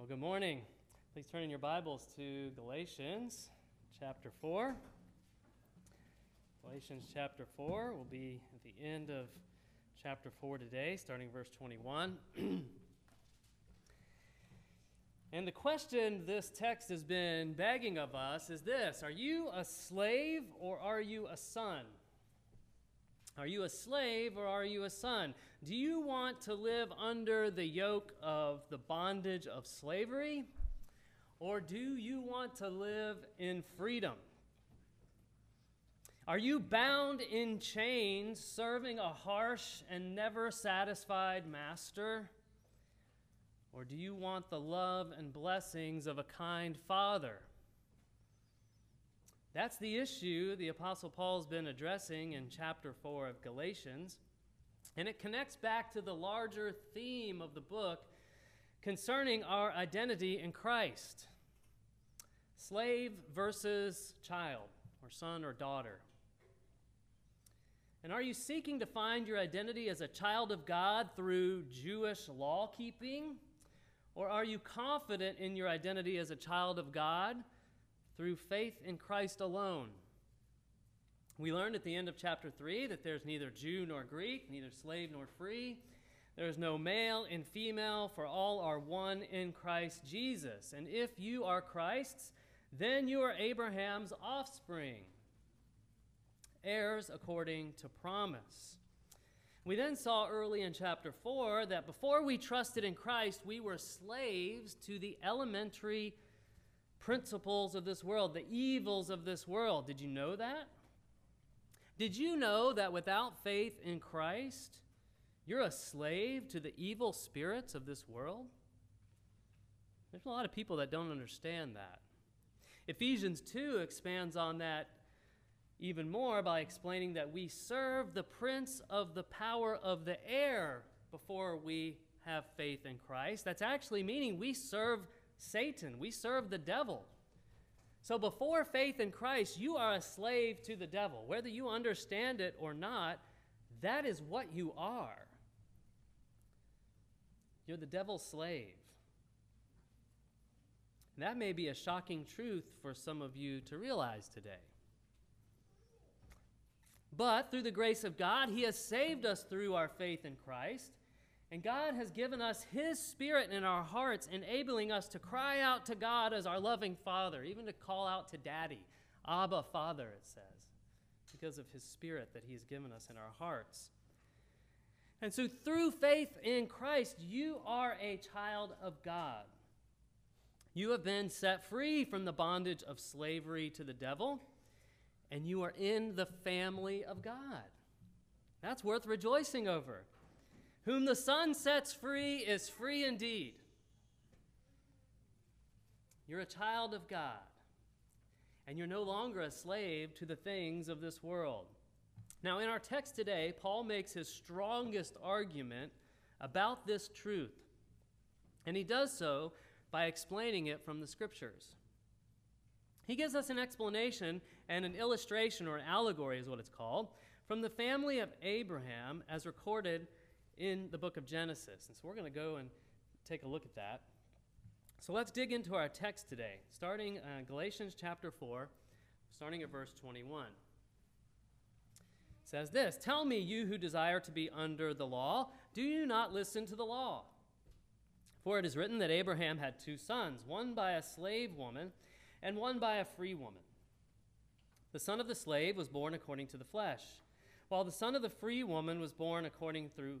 Well, good morning. Please turn in your Bibles to Galatians chapter 4. Galatians chapter 4 will be at the end of chapter 4 today, starting verse 21. and the question this text has been begging of us is this Are you a slave or are you a son? Are you a slave or are you a son? Do you want to live under the yoke of the bondage of slavery? Or do you want to live in freedom? Are you bound in chains, serving a harsh and never satisfied master? Or do you want the love and blessings of a kind father? That's the issue the Apostle Paul's been addressing in chapter 4 of Galatians. And it connects back to the larger theme of the book concerning our identity in Christ slave versus child, or son or daughter. And are you seeking to find your identity as a child of God through Jewish law keeping? Or are you confident in your identity as a child of God through faith in Christ alone? We learned at the end of chapter 3 that there's neither Jew nor Greek, neither slave nor free. There is no male and female, for all are one in Christ Jesus. And if you are Christ's, then you are Abraham's offspring, heirs according to promise. We then saw early in chapter 4 that before we trusted in Christ, we were slaves to the elementary principles of this world, the evils of this world. Did you know that? Did you know that without faith in Christ, you're a slave to the evil spirits of this world? There's a lot of people that don't understand that. Ephesians 2 expands on that even more by explaining that we serve the prince of the power of the air before we have faith in Christ. That's actually meaning we serve Satan, we serve the devil. So before faith in Christ, you are a slave to the devil. Whether you understand it or not, that is what you are. You're the devil's slave. And that may be a shocking truth for some of you to realize today. But through the grace of God, He has saved us through our faith in Christ. And God has given us His Spirit in our hearts, enabling us to cry out to God as our loving Father, even to call out to Daddy, Abba, Father, it says, because of His Spirit that He has given us in our hearts. And so, through faith in Christ, you are a child of God. You have been set free from the bondage of slavery to the devil, and you are in the family of God. That's worth rejoicing over. Whom the Son sets free is free indeed. You're a child of God, and you're no longer a slave to the things of this world. Now, in our text today, Paul makes his strongest argument about this truth, and he does so by explaining it from the scriptures. He gives us an explanation and an illustration, or an allegory is what it's called, from the family of Abraham as recorded in the book of Genesis. And so we're going to go and take a look at that. So let's dig into our text today, starting uh, Galatians chapter 4, starting at verse 21. It says this Tell me, you who desire to be under the law, do you not listen to the law? For it is written that Abraham had two sons, one by a slave woman and one by a free woman. The son of the slave was born according to the flesh, while the son of the free woman was born according through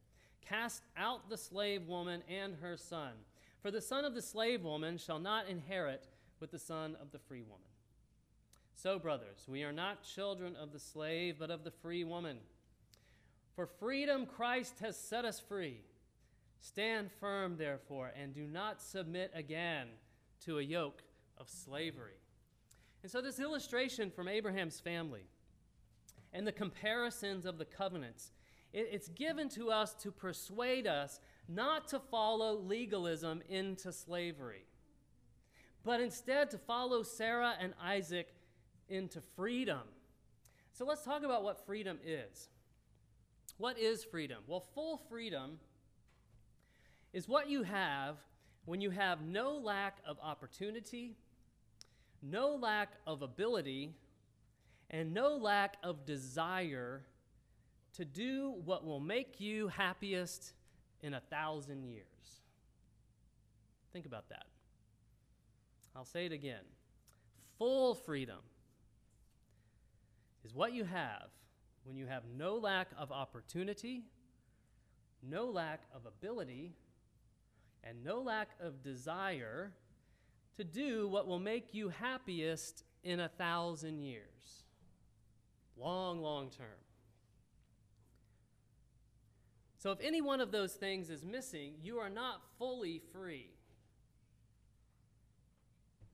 Cast out the slave woman and her son, for the son of the slave woman shall not inherit with the son of the free woman. So, brothers, we are not children of the slave, but of the free woman. For freedom Christ has set us free. Stand firm, therefore, and do not submit again to a yoke of slavery. And so, this illustration from Abraham's family and the comparisons of the covenants, it, it's given to us to persuade us not to follow legalism into slavery, but instead to follow Sarah and Isaac into freedom. So, let's talk about what freedom is. What is freedom? Well, full freedom is what you have when you have no lack of opportunity, no lack of ability, and no lack of desire to do what will make you happiest in a thousand years. Think about that. I'll say it again. Full freedom is what you have when you have no lack of opportunity, no lack of ability, and no lack of desire to do what will make you happiest in a thousand years. Long, long term. So, if any one of those things is missing, you are not fully free.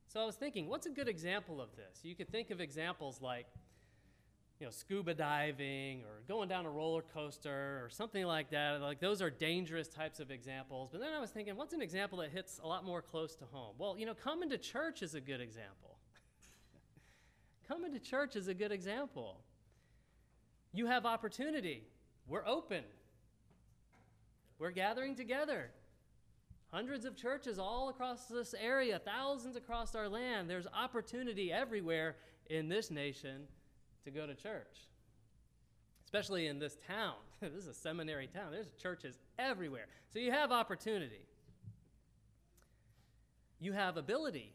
So, I was thinking, what's a good example of this? You could think of examples like you know, scuba diving or going down a roller coaster or something like that. Like those are dangerous types of examples. But then I was thinking, what's an example that hits a lot more close to home? Well, you know, coming to church is a good example. coming to church is a good example. You have opportunity. We're open. We're gathering together. Hundreds of churches all across this area, thousands across our land. There's opportunity everywhere in this nation to go to church, especially in this town. this is a seminary town. There's churches everywhere. So you have opportunity. You have ability.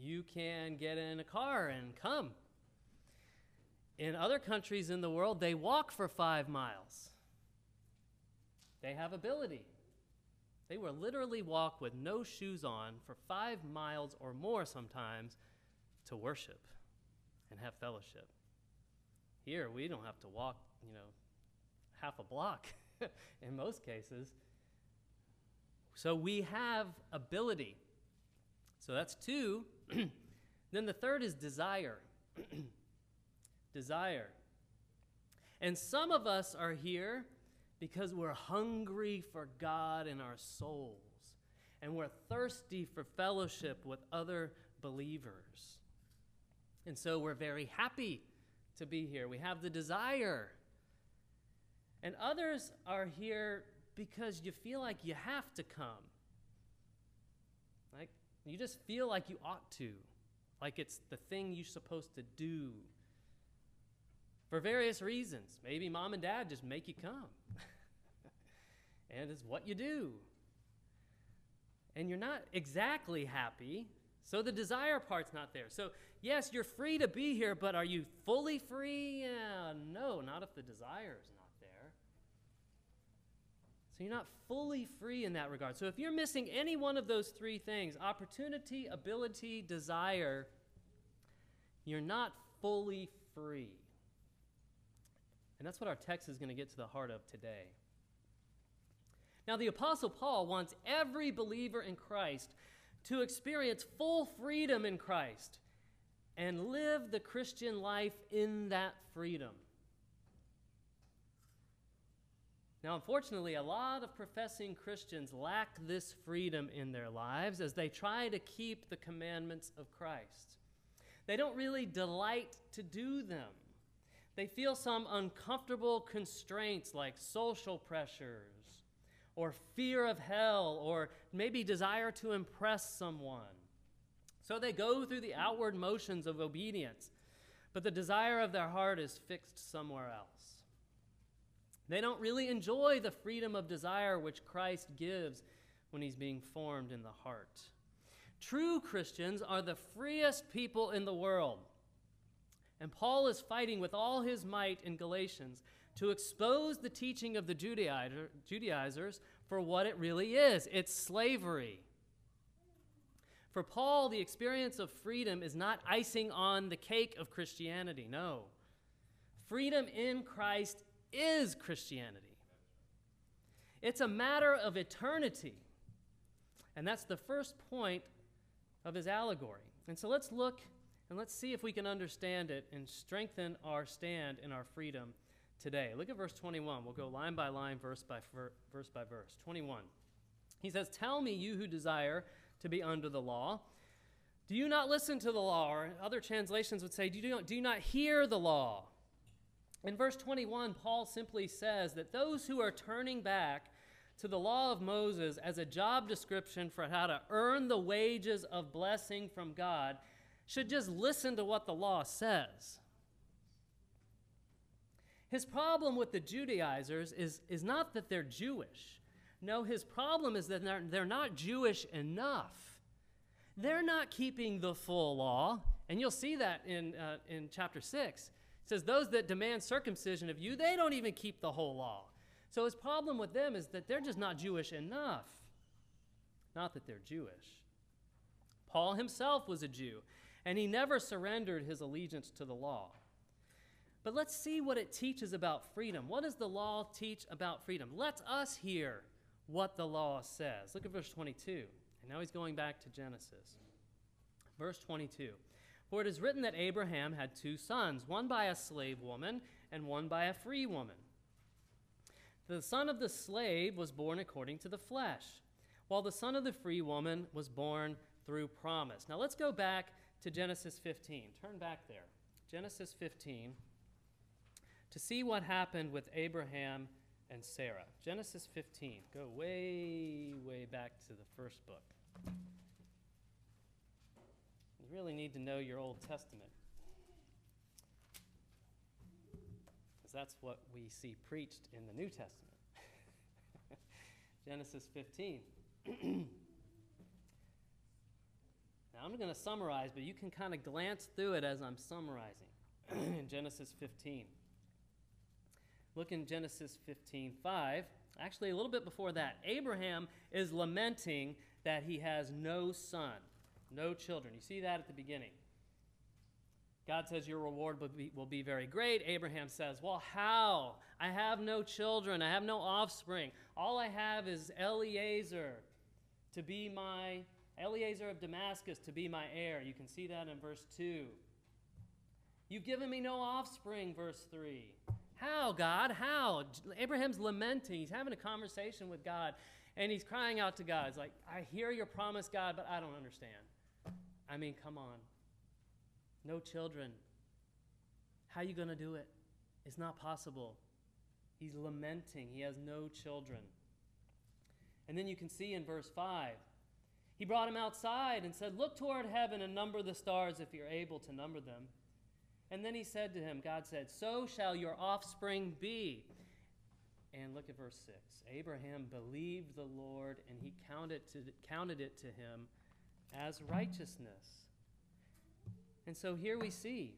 You can get in a car and come. In other countries in the world, they walk for five miles. They have ability. They will literally walk with no shoes on for five miles or more sometimes to worship and have fellowship. Here, we don't have to walk, you know, half a block in most cases. So we have ability. So that's two. then the third is desire. desire. And some of us are here because we're hungry for God in our souls and we're thirsty for fellowship with other believers. And so we're very happy to be here. We have the desire. And others are here because you feel like you have to come. Like you just feel like you ought to. Like it's the thing you're supposed to do. For various reasons. Maybe mom and dad just make you come. and it's what you do. And you're not exactly happy, so the desire part's not there. So yes, you're free to be here, but are you fully free? Yeah, no, not if the desire is not there. So you're not fully free in that regard. So if you're missing any one of those three things opportunity, ability, desire you're not fully free. And that's what our text is going to get to the heart of today. Now, the Apostle Paul wants every believer in Christ to experience full freedom in Christ and live the Christian life in that freedom. Now, unfortunately, a lot of professing Christians lack this freedom in their lives as they try to keep the commandments of Christ. They don't really delight to do them. They feel some uncomfortable constraints like social pressures or fear of hell or maybe desire to impress someone. So they go through the outward motions of obedience, but the desire of their heart is fixed somewhere else. They don't really enjoy the freedom of desire which Christ gives when he's being formed in the heart. True Christians are the freest people in the world. And Paul is fighting with all his might in Galatians to expose the teaching of the Judaizer, Judaizers for what it really is it's slavery. For Paul, the experience of freedom is not icing on the cake of Christianity. No. Freedom in Christ is Christianity. It's a matter of eternity. And that's the first point of his allegory. And so let's look and let's see if we can understand it and strengthen our stand in our freedom today. Look at verse 21. We'll go line by line, verse by verse by verse. 21. He says, Tell me, you who desire to be under the law, do you not listen to the law? Or other translations would say, Do you not, do you not hear the law? In verse 21, Paul simply says that those who are turning back to the law of Moses as a job description for how to earn the wages of blessing from God should just listen to what the law says. His problem with the Judaizers is, is not that they're Jewish. No, his problem is that they're, they're not Jewish enough. They're not keeping the full law. And you'll see that in, uh, in chapter 6. It says, Those that demand circumcision of you, they don't even keep the whole law. So his problem with them is that they're just not Jewish enough. Not that they're Jewish. Paul himself was a Jew, and he never surrendered his allegiance to the law. But let's see what it teaches about freedom. What does the law teach about freedom? Let us hear what the law says. Look at verse 22. And now he's going back to Genesis. Verse 22. For it is written that Abraham had two sons, one by a slave woman and one by a free woman. The son of the slave was born according to the flesh, while the son of the free woman was born through promise. Now let's go back to Genesis 15. Turn back there. Genesis 15 to see what happened with Abraham and Sarah. Genesis 15. Go way, way back to the first book. You really need to know your Old Testament. Because that's what we see preached in the New Testament. Genesis 15. going to summarize, but you can kind of glance through it as I'm summarizing in Genesis 15. Look in Genesis 15 5. Actually, a little bit before that, Abraham is lamenting that he has no son, no children. You see that at the beginning. God says, Your reward will be, will be very great. Abraham says, Well, how? I have no children. I have no offspring. All I have is Eliezer to be my, Eliezer of Damascus to be my heir. You can see that in verse 2. You've given me no offspring, verse 3. How, God? How? Abraham's lamenting. He's having a conversation with God, and he's crying out to God. He's like, I hear your promise, God, but I don't understand. I mean, come on. No children. How you going to do it? It's not possible. He's lamenting. He has no children. And then you can see in verse 5 he brought him outside and said, Look toward heaven and number the stars if you're able to number them. And then he said to him, God said, So shall your offspring be. And look at verse 6. Abraham believed the Lord, and he counted, to, counted it to him as righteousness. And so here we see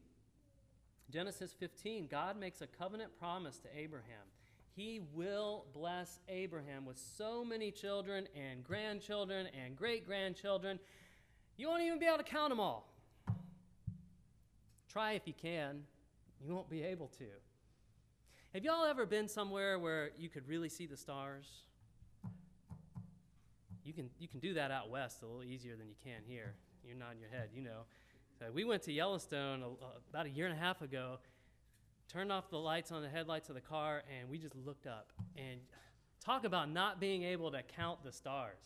Genesis 15, God makes a covenant promise to Abraham. He will bless Abraham with so many children and grandchildren and great grandchildren. You won't even be able to count them all. Try if you can, you won't be able to. Have y'all ever been somewhere where you could really see the stars? You can, you can do that out west a little easier than you can here. You're nodding your head, you know. So we went to Yellowstone a, about a year and a half ago, turned off the lights on the headlights of the car, and we just looked up. And talk about not being able to count the stars.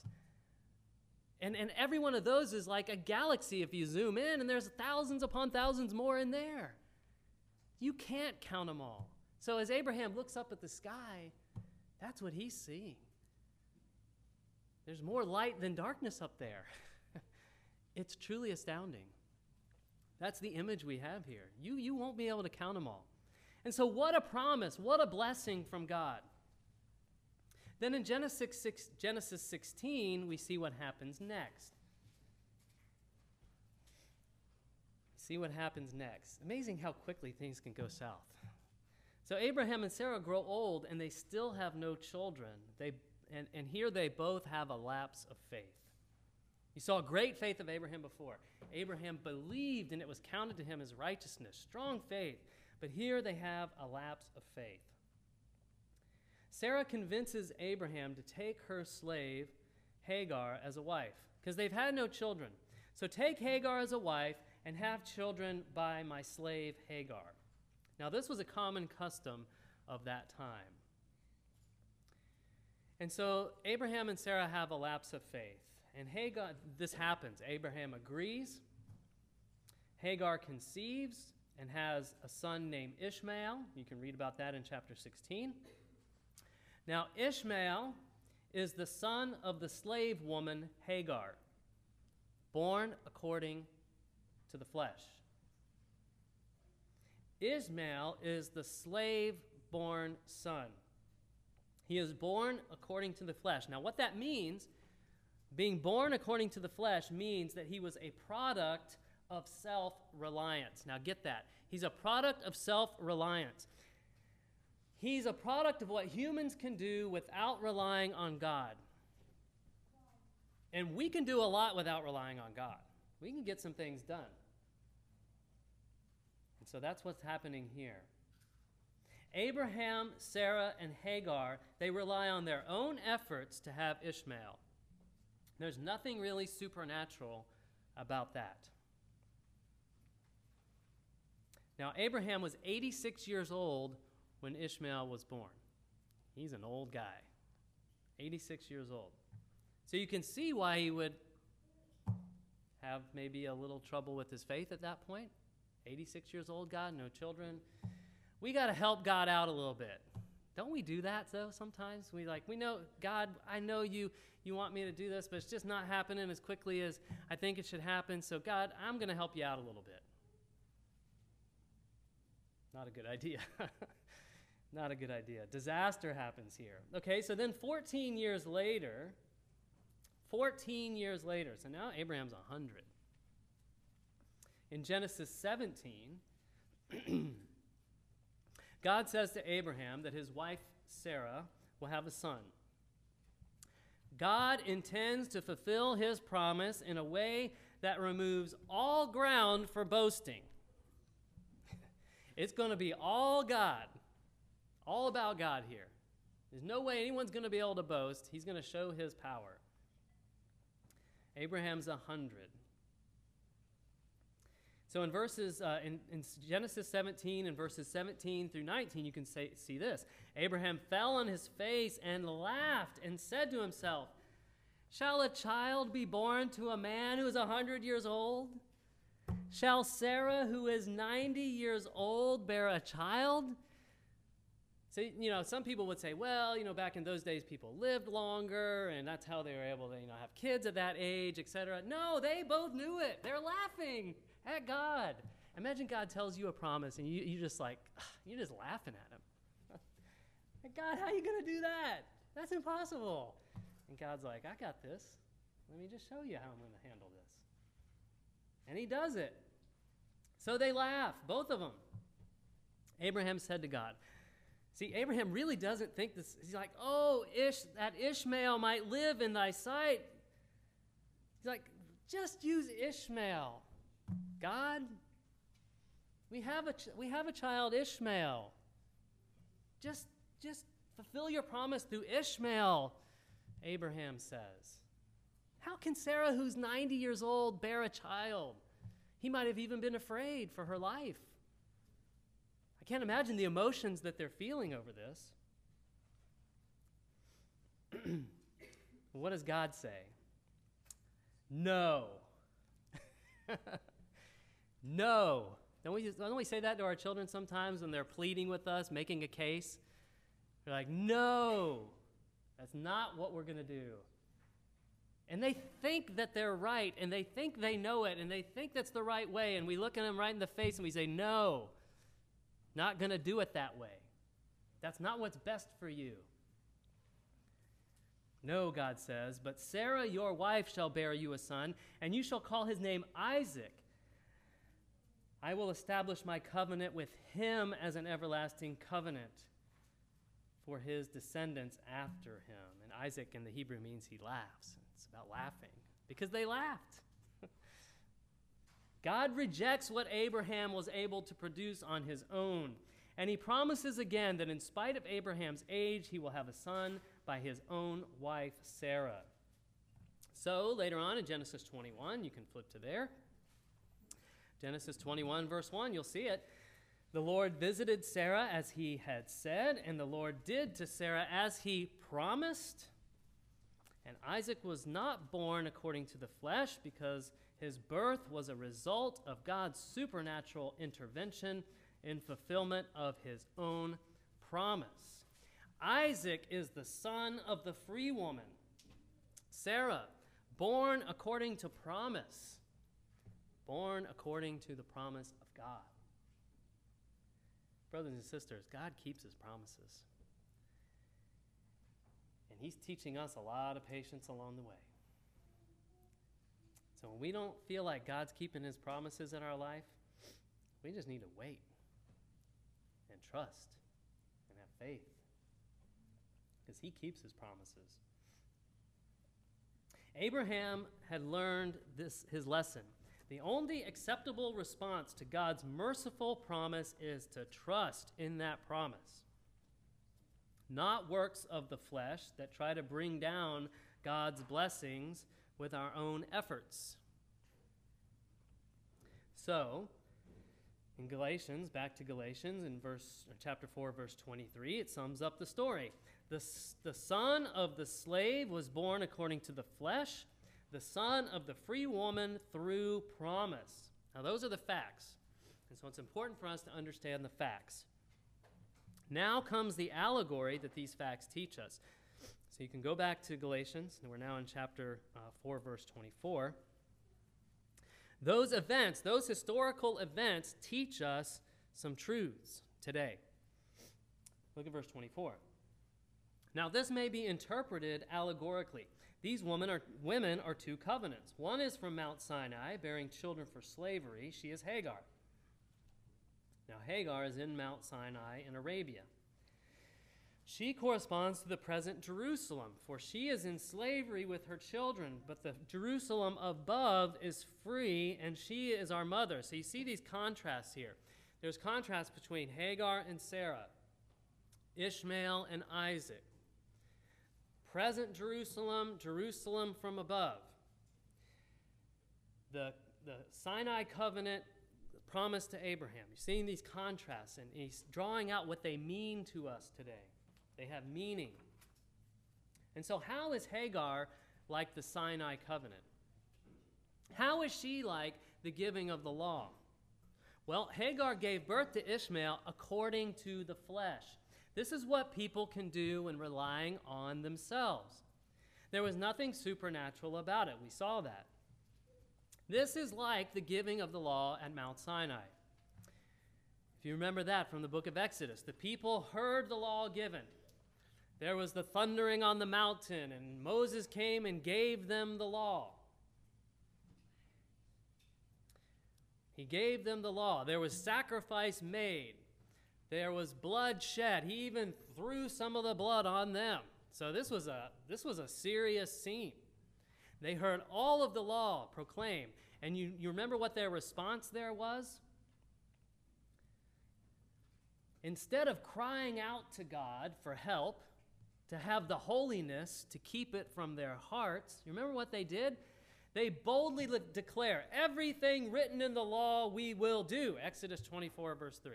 And, and every one of those is like a galaxy if you zoom in, and there's thousands upon thousands more in there. You can't count them all. So as Abraham looks up at the sky, that's what he's seeing. There's more light than darkness up there. it's truly astounding. That's the image we have here. You, you won't be able to count them all. And so, what a promise, what a blessing from God. Then in Genesis, 6, Genesis 16, we see what happens next. see what happens next. Amazing how quickly things can go south. So Abraham and Sarah grow old and they still have no children. They, and, and here they both have a lapse of faith. You saw great faith of Abraham before. Abraham believed and it was counted to him as righteousness, strong faith. But here they have a lapse of faith. Sarah convinces Abraham to take her slave, Hagar, as a wife, because they've had no children. So take Hagar as a wife and have children by my slave Hagar. Now, this was a common custom of that time. And so Abraham and Sarah have a lapse of faith. And Hagar, this happens. Abraham agrees. Hagar conceives and has a son named Ishmael. You can read about that in chapter 16. Now, Ishmael is the son of the slave woman Hagar, born according to the flesh. Ishmael is the slave born son. He is born according to the flesh. Now, what that means, being born according to the flesh, means that he was a product of self reliance. Now, get that. He's a product of self reliance. He's a product of what humans can do without relying on God. And we can do a lot without relying on God. We can get some things done. And so that's what's happening here. Abraham, Sarah, and Hagar, they rely on their own efforts to have Ishmael. There's nothing really supernatural about that. Now, Abraham was 86 years old when Ishmael was born. He's an old guy, 86 years old. So you can see why he would have maybe a little trouble with his faith at that point. 86 years old, God, no children. We got to help God out a little bit. Don't we do that though sometimes? We like, we know, God, I know you you want me to do this, but it's just not happening as quickly as I think it should happen. So God, I'm going to help you out a little bit. Not a good idea. Not a good idea. Disaster happens here. Okay, so then 14 years later, 14 years later, so now Abraham's 100. In Genesis 17, God says to Abraham that his wife Sarah will have a son. God intends to fulfill his promise in a way that removes all ground for boasting. It's going to be all God. All about God here. There's no way anyone's going to be able to boast. He's going to show his power. Abraham's a hundred. So in verses uh, in, in, Genesis 17 and verses 17 through 19, you can say, see this: Abraham fell on his face and laughed and said to himself, "Shall a child be born to a man who is a hundred years old? Shall Sarah, who is 90 years old, bear a child?" So, you know, some people would say, well, you know, back in those days, people lived longer, and that's how they were able to, you know, have kids at that age, etc. No, they both knew it. They're laughing at God. Imagine God tells you a promise, and you, you just like, you're just laughing at him. God, how are you going to do that? That's impossible. And God's like, I got this. Let me just show you how I'm going to handle this. And he does it. So they laugh, both of them. Abraham said to God, See, Abraham really doesn't think this. He's like, oh, Ish, that Ishmael might live in thy sight. He's like, just use Ishmael. God, we have a, ch- we have a child, Ishmael. Just, just fulfill your promise through Ishmael, Abraham says. How can Sarah, who's 90 years old, bear a child? He might have even been afraid for her life. I can't imagine the emotions that they're feeling over this. what does God say? No. no. Don't we, don't we say that to our children sometimes when they're pleading with us, making a case? They're like, no, that's not what we're going to do. And they think that they're right, and they think they know it, and they think that's the right way, and we look at them right in the face and we say, no. Not going to do it that way. That's not what's best for you. No, God says, but Sarah, your wife, shall bear you a son, and you shall call his name Isaac. I will establish my covenant with him as an everlasting covenant for his descendants after him. And Isaac in the Hebrew means he laughs. It's about laughing because they laughed. God rejects what Abraham was able to produce on his own. And he promises again that in spite of Abraham's age, he will have a son by his own wife, Sarah. So later on in Genesis 21, you can flip to there. Genesis 21, verse 1, you'll see it. The Lord visited Sarah as he had said, and the Lord did to Sarah as he promised. And Isaac was not born according to the flesh because his birth was a result of God's supernatural intervention in fulfillment of his own promise. Isaac is the son of the free woman, Sarah, born according to promise, born according to the promise of God. Brothers and sisters, God keeps his promises. And he's teaching us a lot of patience along the way. So when we don't feel like God's keeping his promises in our life, we just need to wait and trust and have faith because he keeps his promises. Abraham had learned this his lesson. The only acceptable response to God's merciful promise is to trust in that promise. Not works of the flesh that try to bring down God's blessings with our own efforts. So, in Galatians, back to Galatians, in verse chapter 4, verse 23, it sums up the story. The, the son of the slave was born according to the flesh, the son of the free woman through promise. Now, those are the facts. And so it's important for us to understand the facts. Now comes the allegory that these facts teach us. So you can go back to Galatians, and we're now in chapter uh, 4, verse 24. Those events, those historical events, teach us some truths today. Look at verse 24. Now, this may be interpreted allegorically. These women are, women are two covenants. One is from Mount Sinai, bearing children for slavery. She is Hagar. Now, Hagar is in Mount Sinai in Arabia. She corresponds to the present Jerusalem, for she is in slavery with her children, but the Jerusalem above is free, and she is our mother. So you see these contrasts here. There's contrast between Hagar and Sarah, Ishmael and Isaac. Present Jerusalem, Jerusalem from above. The, the Sinai covenant promise to Abraham. You're seeing these contrasts, and he's drawing out what they mean to us today. They have meaning. And so, how is Hagar like the Sinai covenant? How is she like the giving of the law? Well, Hagar gave birth to Ishmael according to the flesh. This is what people can do when relying on themselves. There was nothing supernatural about it. We saw that. This is like the giving of the law at Mount Sinai. If you remember that from the book of Exodus, the people heard the law given. There was the thundering on the mountain, and Moses came and gave them the law. He gave them the law. There was sacrifice made. There was blood shed. He even threw some of the blood on them. So this was a this was a serious scene. They heard all of the law proclaimed. And you, you remember what their response there was? Instead of crying out to God for help, to have the holiness to keep it from their hearts, you remember what they did? They boldly declare, Everything written in the law we will do. Exodus 24, verse 3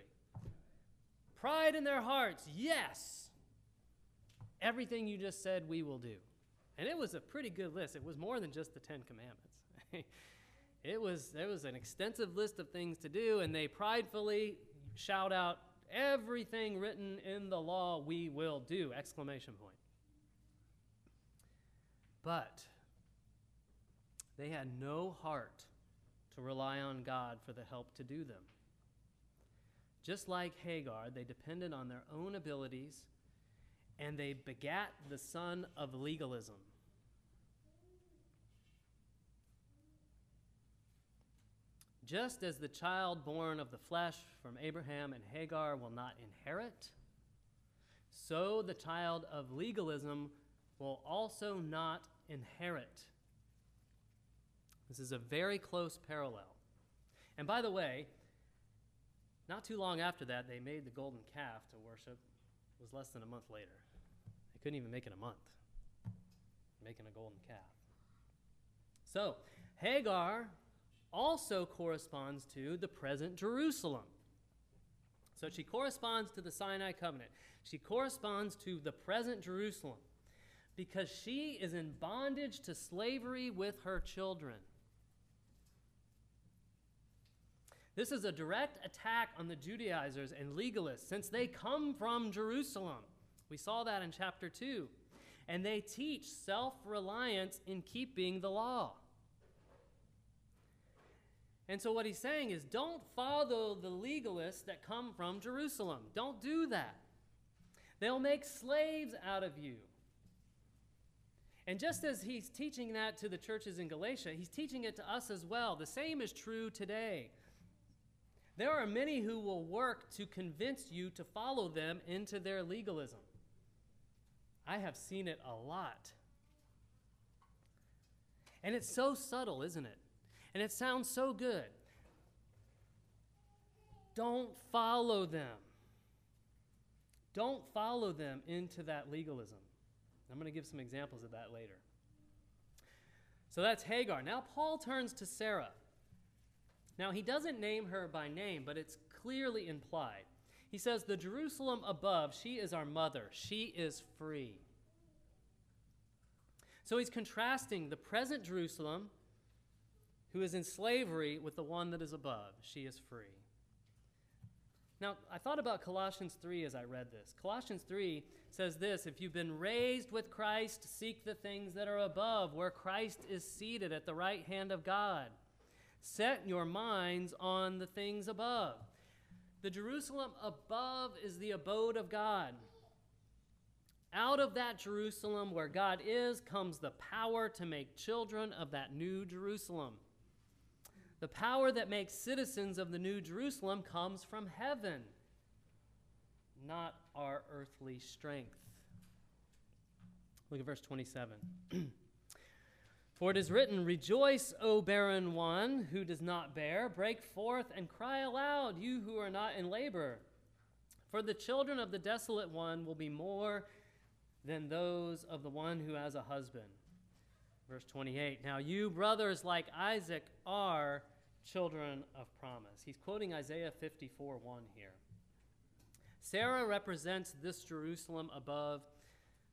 pride in their hearts, yes, everything you just said we will do. And it was a pretty good list. It was more than just the Ten Commandments. it was there was an extensive list of things to do, and they pridefully shout out, everything written in the law we will do! Exclamation point. But they had no heart to rely on God for the help to do them. Just like Hagar, they depended on their own abilities and they begat the son of legalism. just as the child born of the flesh from Abraham and Hagar will not inherit, so the child of legalism will also not inherit. This is a very close parallel. And by the way, not too long after that, they made the golden calf to worship. It was less than a month later. Couldn't even make it a month, making a golden calf. So, Hagar also corresponds to the present Jerusalem. So she corresponds to the Sinai covenant. She corresponds to the present Jerusalem because she is in bondage to slavery with her children. This is a direct attack on the Judaizers and legalists since they come from Jerusalem. We saw that in chapter 2. And they teach self reliance in keeping the law. And so, what he's saying is don't follow the legalists that come from Jerusalem. Don't do that. They'll make slaves out of you. And just as he's teaching that to the churches in Galatia, he's teaching it to us as well. The same is true today. There are many who will work to convince you to follow them into their legalism. I have seen it a lot. And it's so subtle, isn't it? And it sounds so good. Don't follow them. Don't follow them into that legalism. I'm going to give some examples of that later. So that's Hagar. Now Paul turns to Sarah. Now, he doesn't name her by name, but it's clearly implied. He says, The Jerusalem above, she is our mother. She is free. So he's contrasting the present Jerusalem, who is in slavery, with the one that is above. She is free. Now, I thought about Colossians 3 as I read this. Colossians 3 says this If you've been raised with Christ, seek the things that are above, where Christ is seated at the right hand of God. Set your minds on the things above. The Jerusalem above is the abode of God. Out of that Jerusalem where God is comes the power to make children of that new Jerusalem. The power that makes citizens of the new Jerusalem comes from heaven, not our earthly strength. Look at verse 27. For it is written, Rejoice, O barren one who does not bear. Break forth and cry aloud, you who are not in labor. For the children of the desolate one will be more than those of the one who has a husband. Verse 28 Now you, brothers, like Isaac, are children of promise. He's quoting Isaiah 54 1 here. Sarah represents this Jerusalem above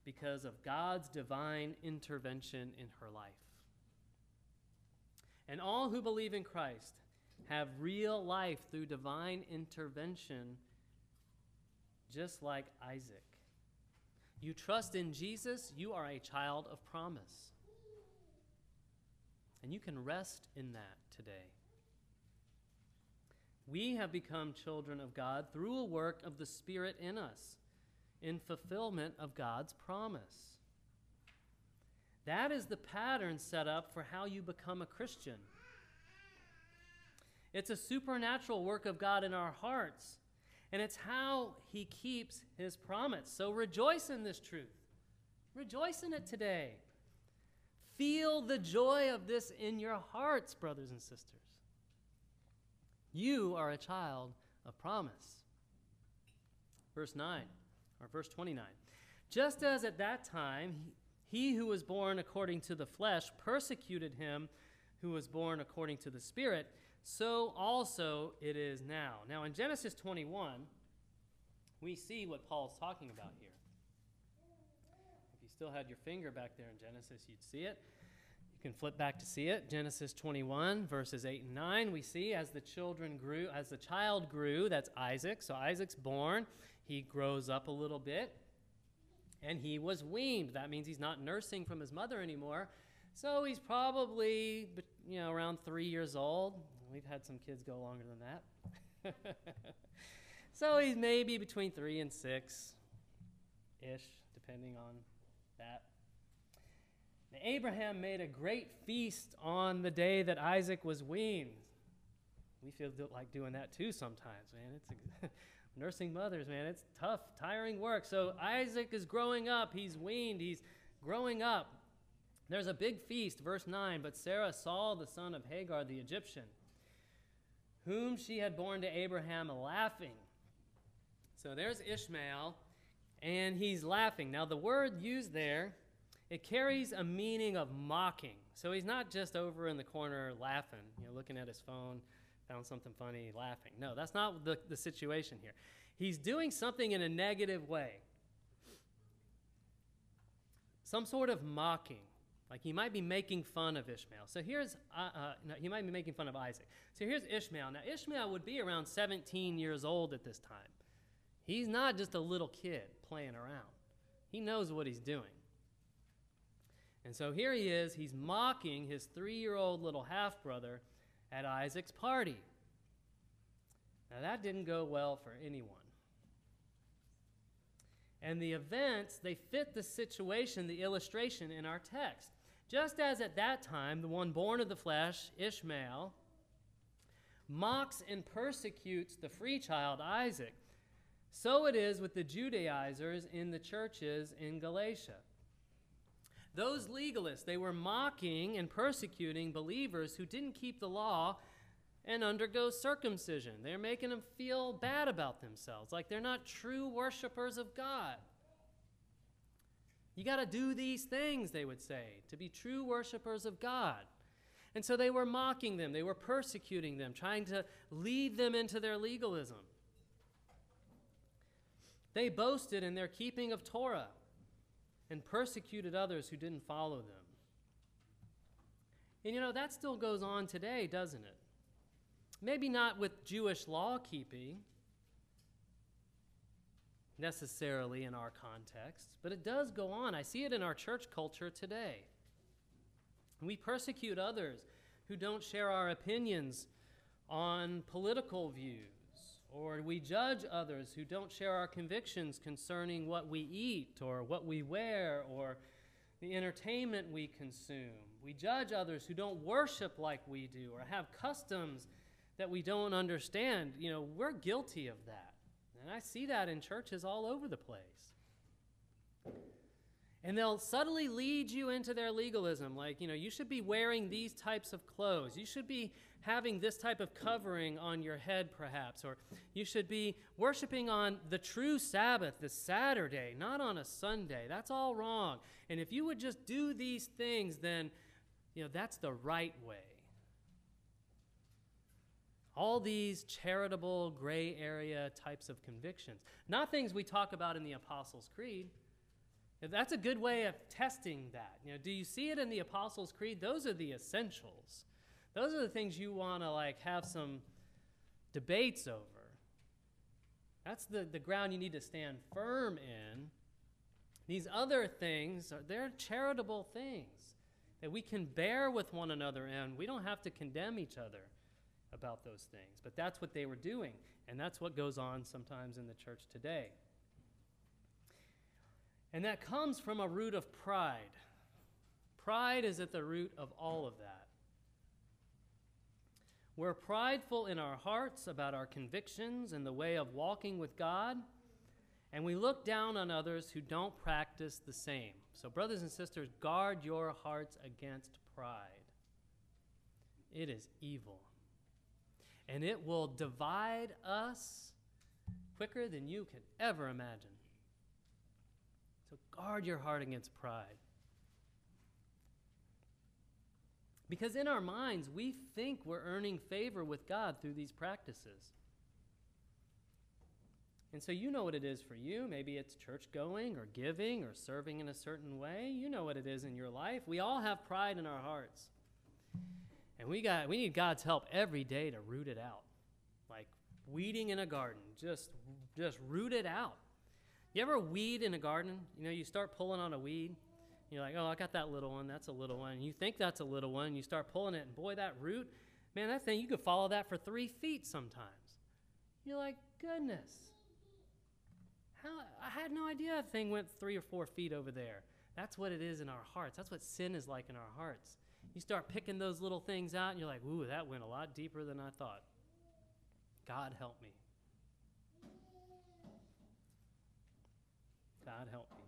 because of God's divine intervention in her life. And all who believe in Christ have real life through divine intervention, just like Isaac. You trust in Jesus, you are a child of promise. And you can rest in that today. We have become children of God through a work of the Spirit in us, in fulfillment of God's promise. That is the pattern set up for how you become a Christian. It's a supernatural work of God in our hearts, and it's how He keeps His promise. So rejoice in this truth. Rejoice in it today. Feel the joy of this in your hearts, brothers and sisters. You are a child of promise. Verse 9, or verse 29. Just as at that time, he who was born according to the flesh persecuted him who was born according to the Spirit, so also it is now. Now, in Genesis 21, we see what Paul's talking about here. If you still had your finger back there in Genesis, you'd see it. You can flip back to see it. Genesis 21, verses 8 and 9, we see as the children grew, as the child grew, that's Isaac. So Isaac's born. He grows up a little bit and he was weaned. That means he's not nursing from his mother anymore. So he's probably, you know, around three years old. We've had some kids go longer than that. so he's maybe between three and six ish, depending on that. Now, Abraham made a great feast on the day that Isaac was weaned. We feel like doing that too sometimes, man. It's nursing mothers, man. It's tough, tiring work. So Isaac is growing up. He's weaned. He's growing up. There's a big feast, verse 9. But Sarah saw the son of Hagar the Egyptian, whom she had borne to Abraham, laughing. So there's Ishmael, and he's laughing. Now, the word used there, it carries a meaning of mocking. So he's not just over in the corner laughing, you know, looking at his phone, found something funny, laughing. No, that's not the, the situation here. He's doing something in a negative way. Some sort of mocking. Like he might be making fun of Ishmael. So here's, uh, uh, no, he might be making fun of Isaac. So here's Ishmael. Now, Ishmael would be around 17 years old at this time. He's not just a little kid playing around, he knows what he's doing. And so here he is, he's mocking his three year old little half brother at Isaac's party. Now, that didn't go well for anyone. And the events, they fit the situation, the illustration in our text. Just as at that time, the one born of the flesh, Ishmael, mocks and persecutes the free child, Isaac, so it is with the Judaizers in the churches in Galatia. Those legalists, they were mocking and persecuting believers who didn't keep the law and undergo circumcision. They're making them feel bad about themselves, like they're not true worshipers of God. You got to do these things, they would say, to be true worshipers of God. And so they were mocking them, they were persecuting them, trying to lead them into their legalism. They boasted in their keeping of Torah and persecuted others who didn't follow them. And you know, that still goes on today, doesn't it? Maybe not with Jewish law keeping necessarily in our context, but it does go on. I see it in our church culture today. We persecute others who don't share our opinions on political views or we judge others who don't share our convictions concerning what we eat or what we wear or the entertainment we consume. We judge others who don't worship like we do or have customs that we don't understand. You know, we're guilty of that. And I see that in churches all over the place. And they'll subtly lead you into their legalism. Like, you know, you should be wearing these types of clothes. You should be having this type of covering on your head, perhaps, or you should be worshiping on the true Sabbath, the Saturday, not on a Sunday. That's all wrong. And if you would just do these things, then, you know, that's the right way. All these charitable gray area types of convictions, not things we talk about in the Apostles' Creed. That's a good way of testing that. You know, do you see it in the Apostles' Creed? Those are the essentials. Those are the things you want to like have some debates over. That's the, the ground you need to stand firm in. These other things, are, they're charitable things that we can bear with one another and we don't have to condemn each other about those things. But that's what they were doing, and that's what goes on sometimes in the church today. And that comes from a root of pride. Pride is at the root of all of that. We're prideful in our hearts about our convictions and the way of walking with God, and we look down on others who don't practice the same. So, brothers and sisters, guard your hearts against pride. It is evil, and it will divide us quicker than you can ever imagine. So, guard your heart against pride. Because in our minds, we think we're earning favor with God through these practices. And so you know what it is for you. Maybe it's church going or giving or serving in a certain way. You know what it is in your life. We all have pride in our hearts. And we got we need God's help every day to root it out. Like weeding in a garden. Just just root it out. You ever weed in a garden? You know, you start pulling on a weed you're like, oh, I got that little one. That's a little one. And you think that's a little one. You start pulling it, and boy, that root, man, that thing, you could follow that for three feet sometimes. You're like, goodness. How, I had no idea that thing went three or four feet over there. That's what it is in our hearts. That's what sin is like in our hearts. You start picking those little things out, and you're like, ooh, that went a lot deeper than I thought. God help me. God help me.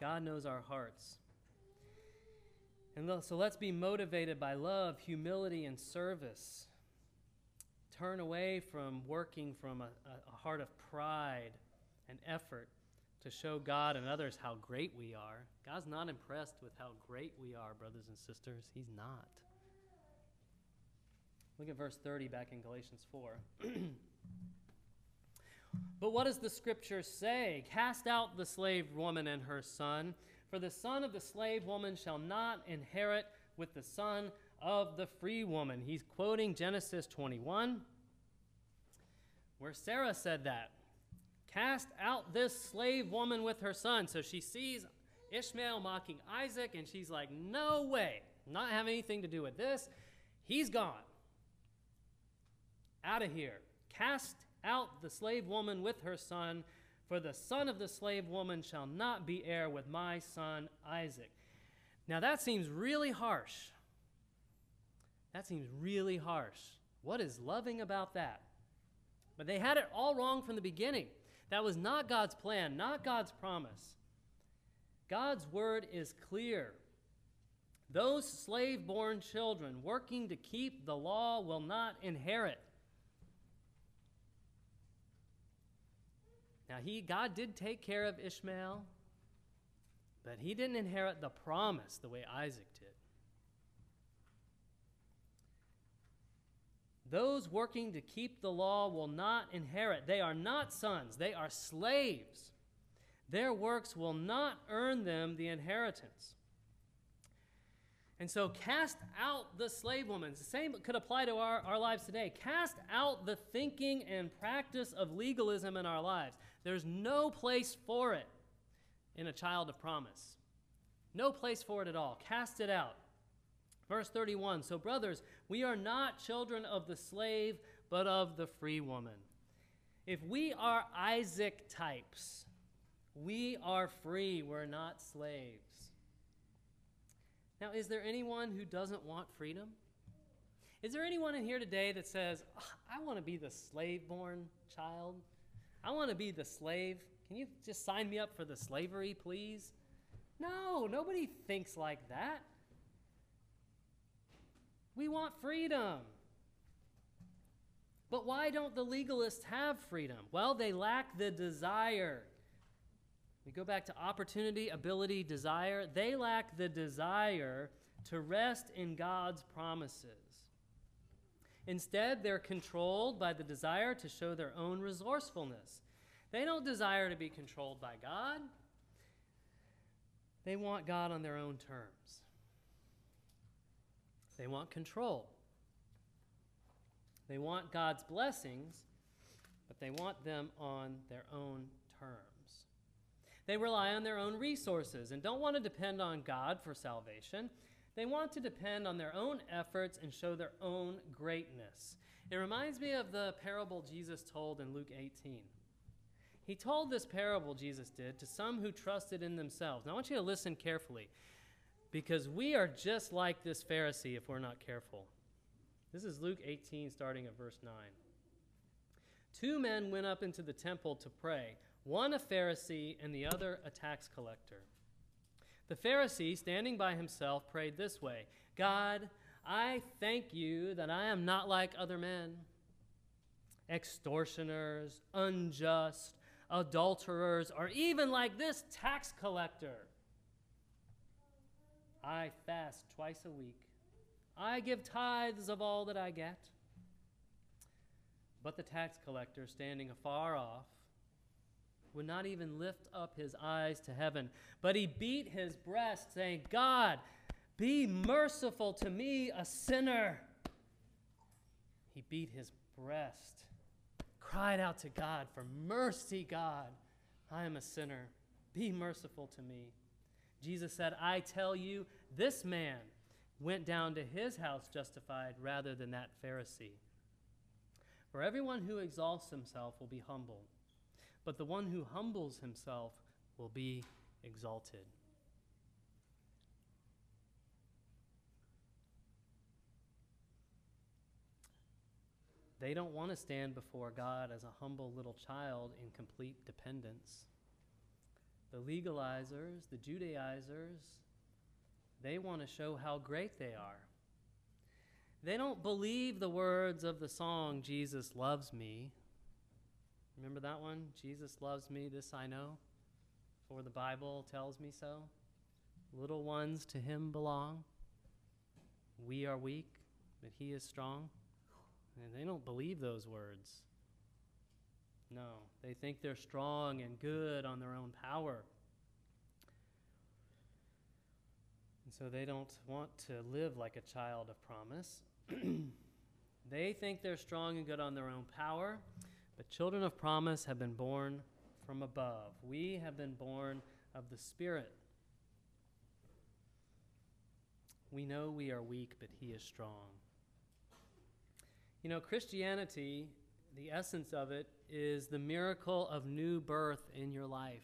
God knows our hearts. And so let's be motivated by love, humility, and service. Turn away from working from a, a, heart of pride and effort to show God and others how great we are. God's not impressed with how great we are, brothers and sisters. He's not. Look at verse 30 back in Galatians 4. but what does the scripture say? Cast out the slave woman and her son, for the son of the slave woman shall not inherit with the son of the free woman. He's quoting Genesis 21, where Sarah said that. Cast out this slave woman with her son. So she sees Ishmael mocking Isaac, and she's like, No way, not have anything to do with this. He's gone. Out of here. Cast out the slave woman with her son, for the son of the slave woman shall not be heir with my son Isaac. Now that seems really harsh. That seems really harsh. What is loving about that? But they had it all wrong from the beginning. That was not God's plan, not God's promise. God's word is clear. Those slave born children working to keep the law will not inherit. Now, he, God did take care of Ishmael, but he didn't inherit the promise the way Isaac did. Those working to keep the law will not inherit. They are not sons, they are slaves. Their works will not earn them the inheritance. And so, cast out the slave woman. The same could apply to our, our lives today. Cast out the thinking and practice of legalism in our lives. There's no place for it in a child of promise. No place for it at all. Cast it out. Verse 31 So, brothers, we are not children of the slave, but of the free woman. If we are Isaac types, we are free, we're not slaves. Now, is there anyone who doesn't want freedom? Is there anyone in here today that says, ah, I want to be the slave born child? I want to be the slave. Can you just sign me up for the slavery, please? No, nobody thinks like that. We want freedom. But why don't the legalists have freedom? Well, they lack the desire. We go back to opportunity, ability, desire. They lack the desire to rest in God's promises. Instead, they're controlled by the desire to show their own resourcefulness. They don't desire to be controlled by God, they want God on their own terms. They want control. They want God's blessings, but they want them on their own terms. They rely on their own resources and don't want to depend on God for salvation. They want to depend on their own efforts and show their own greatness. It reminds me of the parable Jesus told in Luke 18. He told this parable, Jesus did, to some who trusted in themselves. Now, I want you to listen carefully because we are just like this Pharisee if we're not careful. This is Luke 18, starting at verse 9. Two men went up into the temple to pray, one a Pharisee and the other a tax collector. The Pharisee, standing by himself, prayed this way God, I thank you that I am not like other men, extortioners, unjust, adulterers, or even like this tax collector. I fast twice a week. I give tithes of all that I get. But the tax collector, standing afar off, would not even lift up his eyes to heaven, but he beat his breast, saying, God, be merciful to me, a sinner. He beat his breast, cried out to God for mercy, God. I am a sinner. Be merciful to me. Jesus said, I tell you, this man went down to his house justified rather than that Pharisee. For everyone who exalts himself will be humbled, but the one who humbles himself will be exalted. they don't want to stand before God as a humble little child in complete dependence. The legalizers, the Judaizers, they want to show how great they are. They don't believe the words of the song, Jesus loves me. Remember that one? Jesus loves me, this I know, for the Bible tells me so. Little ones to him belong. We are weak, but he is strong. And they don't believe those words. No, they think they're strong and good on their own power. And so they don't want to live like a child of promise. they think they're strong and good on their own power, but children of promise have been born from above. We have been born of the Spirit. We know we are weak, but He is strong. You know, Christianity, the essence of it, is the miracle of new birth in your life.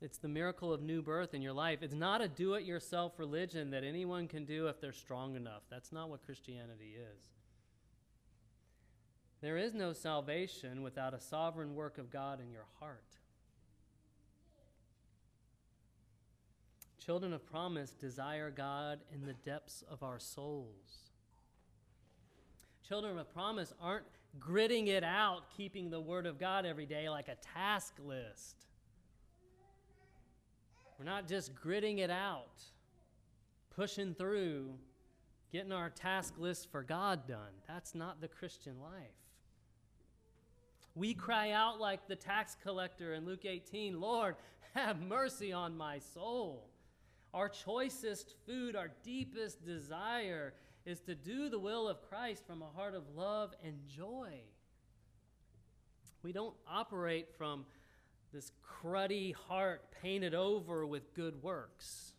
It's the miracle of new birth in your life. It's not a do it yourself religion that anyone can do if they're strong enough. That's not what Christianity is. There is no salvation without a sovereign work of God in your heart. Children of promise desire God in the depths of our souls. Children of promise aren't gritting it out, keeping the Word of God every day like a task list. We're not just gritting it out, pushing through, getting our task list for God done. That's not the Christian life. We cry out like the tax collector in Luke 18 Lord, have mercy on my soul. Our choicest food, our deepest desire is to do the will of Christ from a heart of love and joy. We don't operate from this cruddy heart painted over with good works.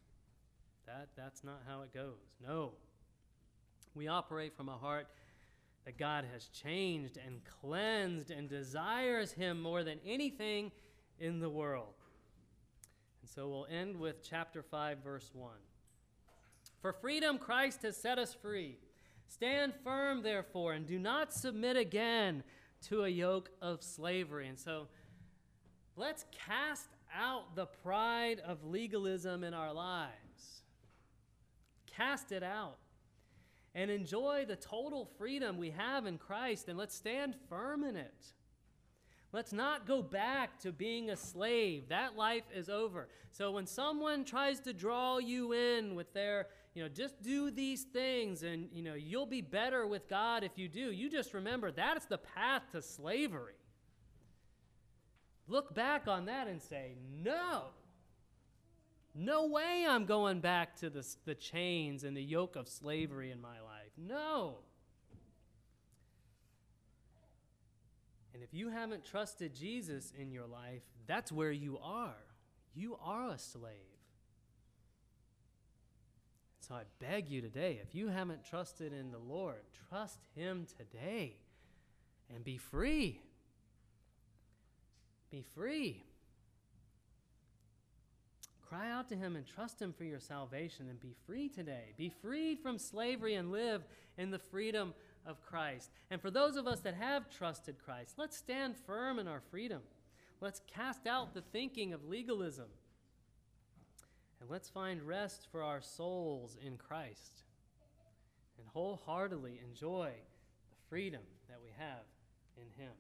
That, that's not how it goes. No. We operate from a heart that God has changed and cleansed and desires Him more than anything in the world. And so we'll end with chapter 5, verse 1. For freedom, Christ has set us free. Stand firm, therefore, and do not submit again to a yoke of slavery. And so Let's cast out the pride of legalism in our lives. Cast it out and enjoy the total freedom we have in Christ, and let's stand firm in it. Let's not go back to being a slave. That life is over. So when someone tries to draw you in with their, you know, just do these things and, you know, you'll be better with God if you do, you just remember that's the path to slavery look back on that and say, no, no way I'm going back to the, the chains and the yoke of slavery in my life. No. And if you haven't trusted Jesus in your life, that's where you are. You are a slave. So I beg you today, if you haven't trusted in the Lord, trust Him today and be free. Be free. Cry out to Him and trust Him for your salvation and be free today. Be freed from slavery and live in the freedom of Christ. And for those of us that have trusted Christ, let's stand firm in our freedom. Let's cast out the thinking of legalism. And let's find rest for our souls in Christ and wholeheartedly enjoy the freedom that we have in Him.